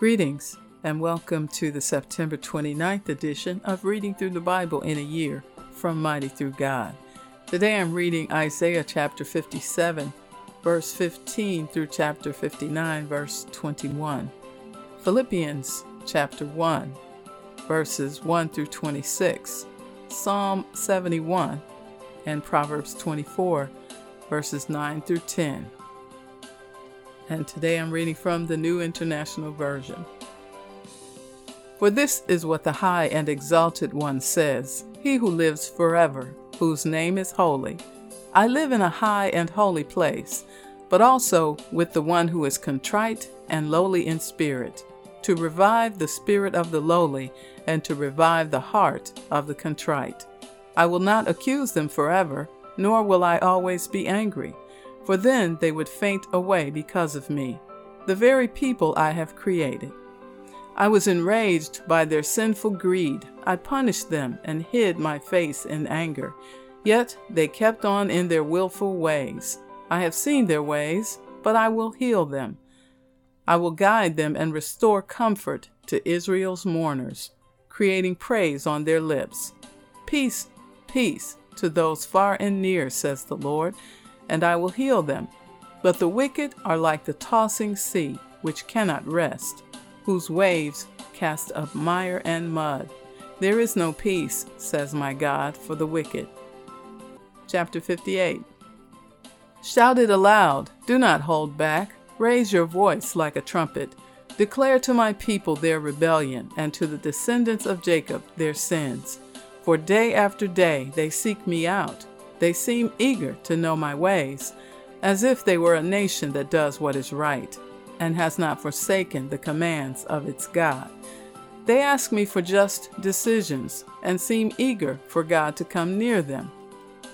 Greetings and welcome to the September 29th edition of Reading Through the Bible in a Year from Mighty Through God. Today I'm reading Isaiah chapter 57, verse 15 through chapter 59, verse 21, Philippians chapter 1, verses 1 through 26, Psalm 71, and Proverbs 24, verses 9 through 10. And today I'm reading from the New International Version. For this is what the High and Exalted One says He who lives forever, whose name is holy. I live in a high and holy place, but also with the one who is contrite and lowly in spirit, to revive the spirit of the lowly and to revive the heart of the contrite. I will not accuse them forever, nor will I always be angry, for then they would faint away because of me, the very people I have created. I was enraged by their sinful greed. I punished them and hid my face in anger. Yet they kept on in their wilful ways. I have seen their ways, but I will heal them. I will guide them and restore comfort to Israel's mourners, creating praise on their lips. Peace, peace to those far and near, says the Lord, and I will heal them. But the wicked are like the tossing sea, which cannot rest whose waves cast up mire and mud. There is no peace, says my God, for the wicked. Chapter 58 Shout it aloud, do not hold back, raise your voice like a trumpet. Declare to my people their rebellion, and to the descendants of Jacob their sins. For day after day they seek me out. They seem eager to know my ways, as if they were a nation that does what is right and has not forsaken the commands of its God. They ask me for just decisions and seem eager for God to come near them.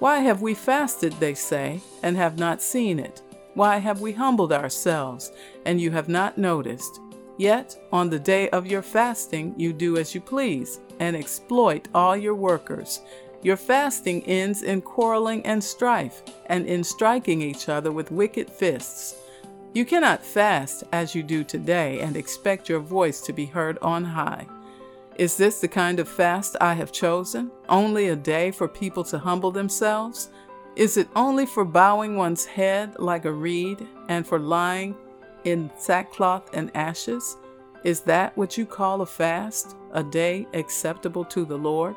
Why have we fasted, they say, and have not seen it? Why have we humbled ourselves, and you have not noticed? Yet on the day of your fasting you do as you please, and exploit all your workers. Your fasting ends in quarreling and strife, and in striking each other with wicked fists. You cannot fast as you do today and expect your voice to be heard on high. Is this the kind of fast I have chosen? Only a day for people to humble themselves? Is it only for bowing one's head like a reed and for lying in sackcloth and ashes? Is that what you call a fast, a day acceptable to the Lord?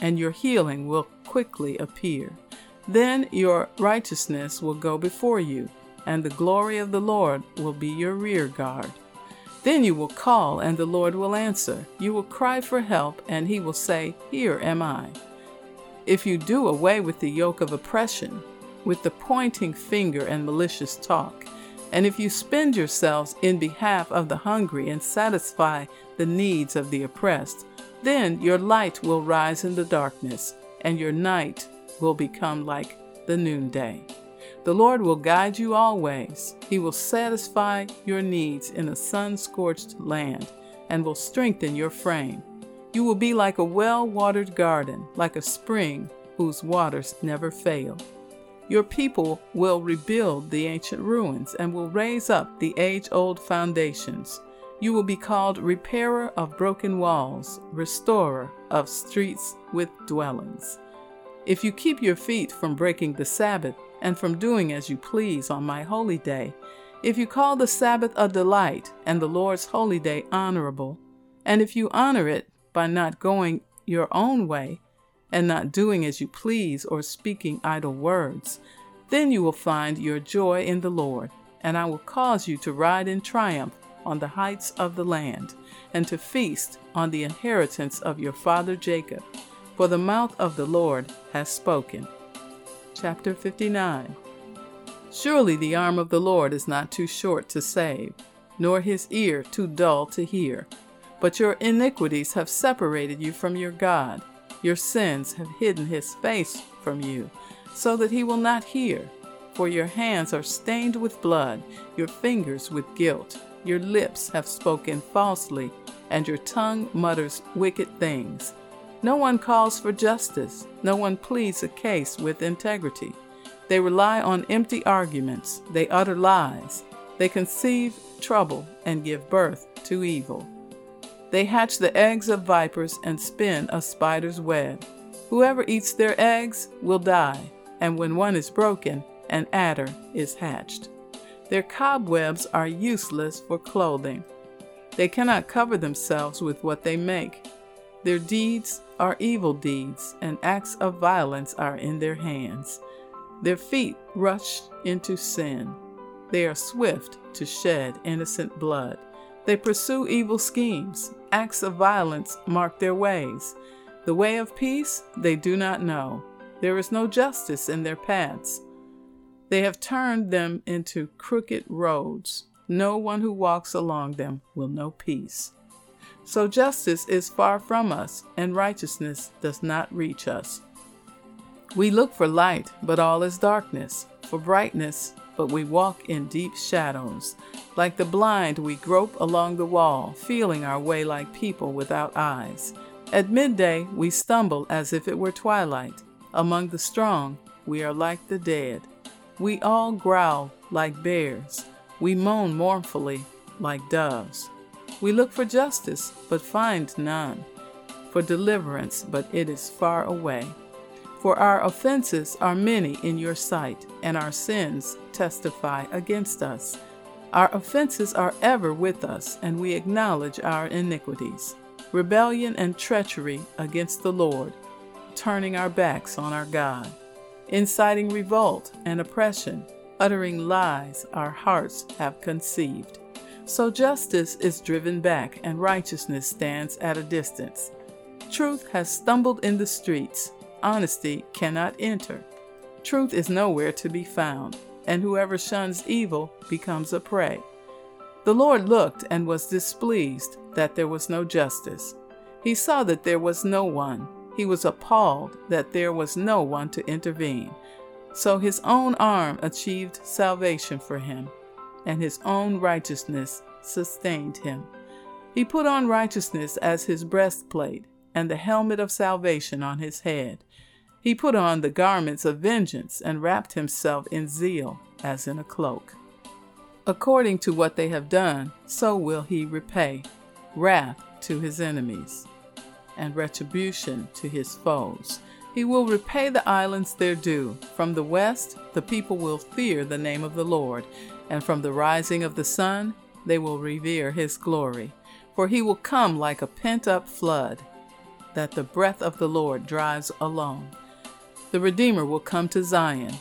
and your healing will quickly appear. Then your righteousness will go before you and the glory of the Lord will be your rear guard. Then you will call, and the Lord will answer. You will cry for help, and he will say, Here am I. If you do away with the yoke of oppression, with the pointing finger and malicious talk, and if you spend yourselves in behalf of the hungry and satisfy the needs of the oppressed, then your light will rise in the darkness, and your night will become like the noonday. The Lord will guide you always. He will satisfy your needs in a sun scorched land and will strengthen your frame. You will be like a well watered garden, like a spring whose waters never fail. Your people will rebuild the ancient ruins and will raise up the age old foundations. You will be called repairer of broken walls, restorer of streets with dwellings. If you keep your feet from breaking the Sabbath and from doing as you please on my holy day, if you call the Sabbath a delight and the Lord's holy day honorable, and if you honor it by not going your own way and not doing as you please or speaking idle words, then you will find your joy in the Lord, and I will cause you to ride in triumph on the heights of the land, and to feast on the inheritance of your father Jacob. For the mouth of the Lord has spoken chapter 59. Surely the arm of the Lord is not too short to save, nor his ear too dull to hear. But your iniquities have separated you from your God. Your sins have hidden his face from you, so that he will not hear. For your hands are stained with blood, your fingers with guilt. Your lips have spoken falsely, and your tongue mutters wicked things. No one calls for justice, no one pleads a case with integrity. They rely on empty arguments, they utter lies, they conceive trouble and give birth to evil. They hatch the eggs of vipers and spin a spider's web. Whoever eats their eggs will die, and when one is broken, an adder is hatched. Their cobwebs are useless for clothing. They cannot cover themselves with what they make. Their deeds are evil deeds, and acts of violence are in their hands. Their feet rush into sin. They are swift to shed innocent blood. They pursue evil schemes. Acts of violence mark their ways. The way of peace they do not know. There is no justice in their paths. They have turned them into crooked roads. No one who walks along them will know peace. So justice is far from us, and righteousness does not reach us. We look for light, but all is darkness, for brightness, but we walk in deep shadows. Like the blind, we grope along the wall, feeling our way like people without eyes. At midday, we stumble as if it were twilight. Among the strong, we are like the dead. We all growl like bears. We moan mournfully like doves. We look for justice, but find none, for deliverance, but it is far away. For our offenses are many in your sight, and our sins testify against us. Our offenses are ever with us, and we acknowledge our iniquities. Rebellion and treachery against the Lord, turning our backs on our God inciting revolt and oppression, uttering lies our hearts have conceived. So justice is driven back and righteousness stands at a distance. Truth has stumbled in the streets, honesty cannot enter. Truth is nowhere to be found, and whoever shuns evil becomes a prey. The Lord looked and was displeased that there was no justice. He saw that there was no one he was appalled that there was no one to intervene. So his own arm achieved salvation for him, and his own righteousness sustained him. He put on righteousness as his breastplate, and the helmet of salvation on his head. He put on the garments of vengeance and wrapped himself in zeal as in a cloak. According to what they have done, so will he repay wrath to his enemies and retribution to his foes. He will repay the islands their due. From the west, the people will fear the name of the Lord, and from the rising of the sun, they will revere his glory. For he will come like a pent up flood, that the breath of the Lord drives along. The Redeemer will come to Zion,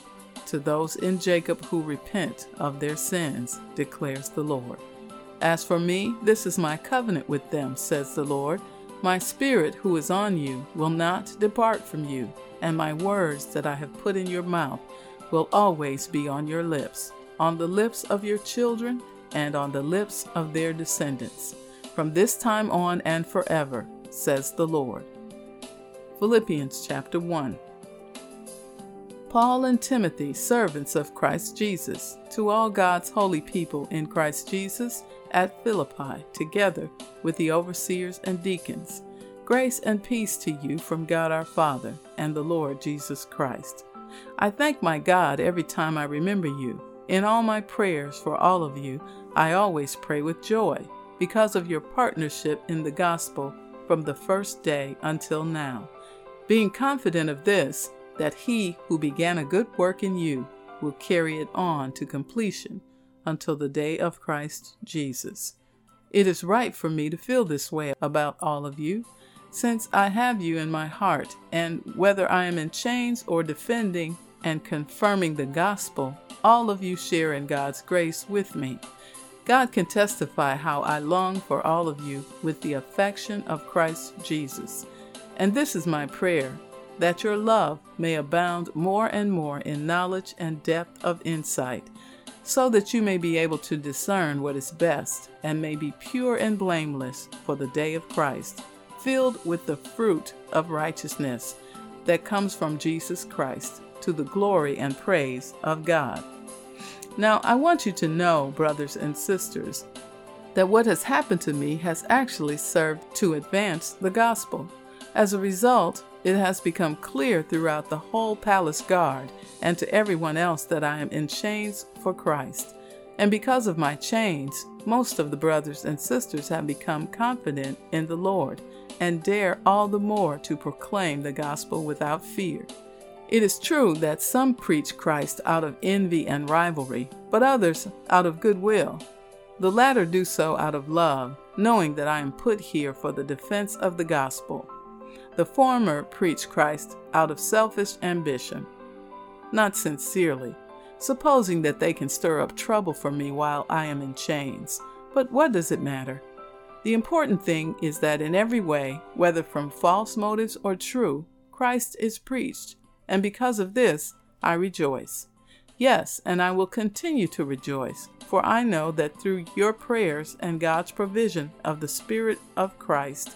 to those in Jacob who repent of their sins, declares the Lord. As for me, this is my covenant with them, says the Lord. My Spirit who is on you will not depart from you, and my words that I have put in your mouth will always be on your lips, on the lips of your children, and on the lips of their descendants, from this time on and forever, says the Lord. Philippians chapter 1. Paul and Timothy, servants of Christ Jesus, to all God's holy people in Christ Jesus at Philippi, together with the overseers and deacons. Grace and peace to you from God our Father and the Lord Jesus Christ. I thank my God every time I remember you. In all my prayers for all of you, I always pray with joy because of your partnership in the gospel from the first day until now, being confident of this, that he who began a good work in you will carry it on to completion until the day of Christ Jesus. It is right for me to feel this way about all of you, since I have you in my heart, and whether I am in chains or defending and confirming the gospel, all of you share in God's grace with me. God can testify how I long for all of you with the affection of Christ Jesus. And this is my prayer that your love may abound more and more in knowledge and depth of insight so that you may be able to discern what is best and may be pure and blameless for the day of Christ, filled with the fruit of righteousness that comes from Jesus Christ to the glory and praise of God. Now, I want you to know, brothers and sisters, that what has happened to me has actually served to advance the gospel. As a result, it has become clear throughout the whole palace guard and to everyone else that I am in chains for Christ. And because of my chains, most of the brothers and sisters have become confident in the Lord and dare all the more to proclaim the gospel without fear. It is true that some preach Christ out of envy and rivalry, but others out of goodwill. The latter do so out of love, knowing that I am put here for the defense of the gospel. The former preach Christ out of selfish ambition, not sincerely, supposing that they can stir up trouble for me while I am in chains. But what does it matter? The important thing is that in every way, whether from false motives or true, Christ is preached and because of this I rejoice. Yes, and I will continue to rejoice, for I know that through your prayers and God's provision of the Spirit of Christ,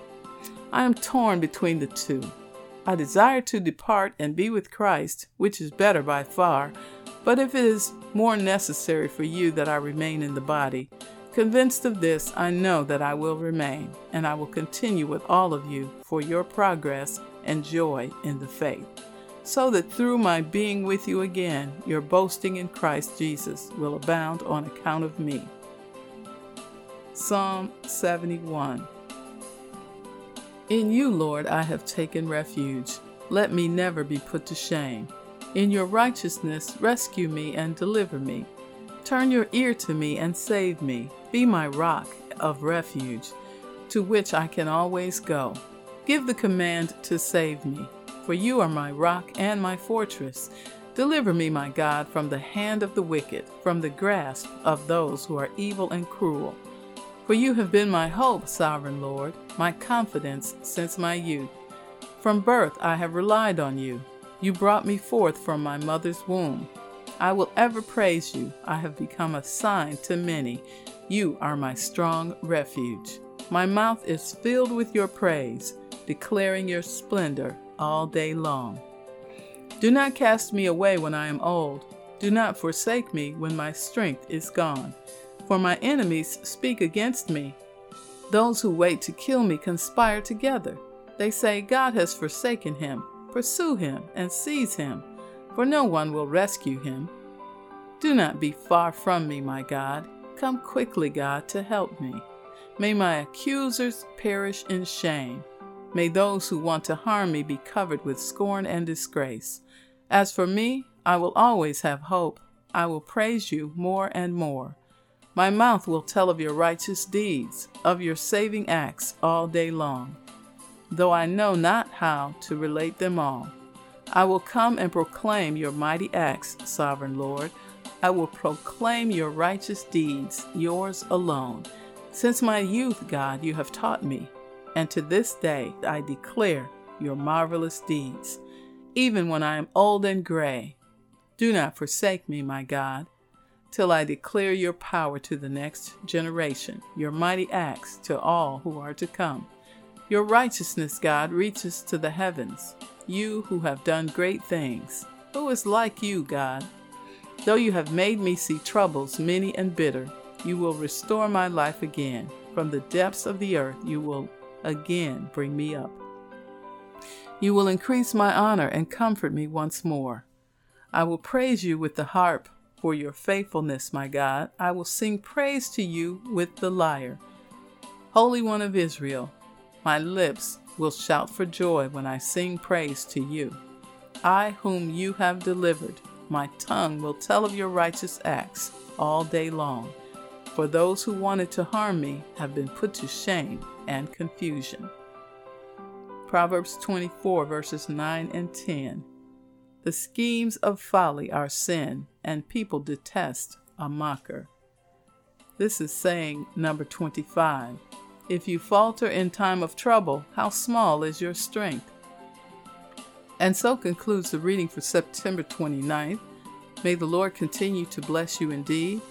I am torn between the two. I desire to depart and be with Christ, which is better by far. But if it is more necessary for you that I remain in the body, convinced of this, I know that I will remain, and I will continue with all of you for your progress and joy in the faith, so that through my being with you again, your boasting in Christ Jesus will abound on account of me. Psalm 71 In you, Lord, I have taken refuge. Let me never be put to shame. In your righteousness, rescue me and deliver me. Turn your ear to me and save me. Be my rock of refuge, to which I can always go. Give the command to save me, for you are my rock and my fortress. Deliver me, my God, from the hand of the wicked, from the grasp of those who are evil and cruel. For you have been my hope, sovereign Lord, my confidence since my youth. From birth I have relied on you. You brought me forth from my mother's womb. I will ever praise you. I have become a sign to many. You are my strong refuge. My mouth is filled with your praise declaring your splendor all day long. Do not cast me away when I am old. Do not forsake me when my strength is gone. For my enemies speak against me. Those who wait to kill me conspire together. They say, God has forsaken him. Pursue him and seize him, for no one will rescue him. Do not be far from me, my God. Come quickly, God, to help me. May my accusers perish in shame. May those who want to harm me be covered with scorn and disgrace. As for me, I will always have hope. I will praise you more and more. My mouth will tell of your righteous deeds, of your saving acts all day long, though I know not how to relate them all. I will come and proclaim your mighty acts, sovereign Lord. I will proclaim your righteous deeds, yours alone. Since my youth, God, you have taught me and to this day I declare your marvelous deeds, even when I am old and gray. Do not forsake me, my God, till I declare your power to the next generation, your mighty acts to all who are to come. Your righteousness, God, reaches to the heavens, you who have done great things. Who is like you, God? Though you have made me see troubles many and bitter, you will restore my life again. From the depths of the earth, you will again bring me up. You will increase my honor and comfort me once more. I will praise you with the harp for your faithfulness, my God. I will sing praise to you with the lyre. Holy One of Israel, my lips will shout for joy when I sing praise to you. I, whom you have delivered, My tongue will tell of your righteous acts all day long. For those who wanted to harm me have been put to shame and confusion. Proverbs 24, verses 9 and 10. The schemes of folly are sin, and people detest a mocker. This is saying number 25. If you falter in time of trouble, how small is your strength? And so concludes the reading for September 29th. May the Lord continue to bless you indeed.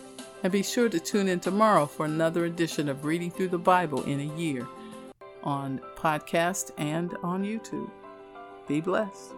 And be sure to tune in tomorrow for another edition of Reading Through the Bible in a Year on podcast and on YouTube. Be blessed.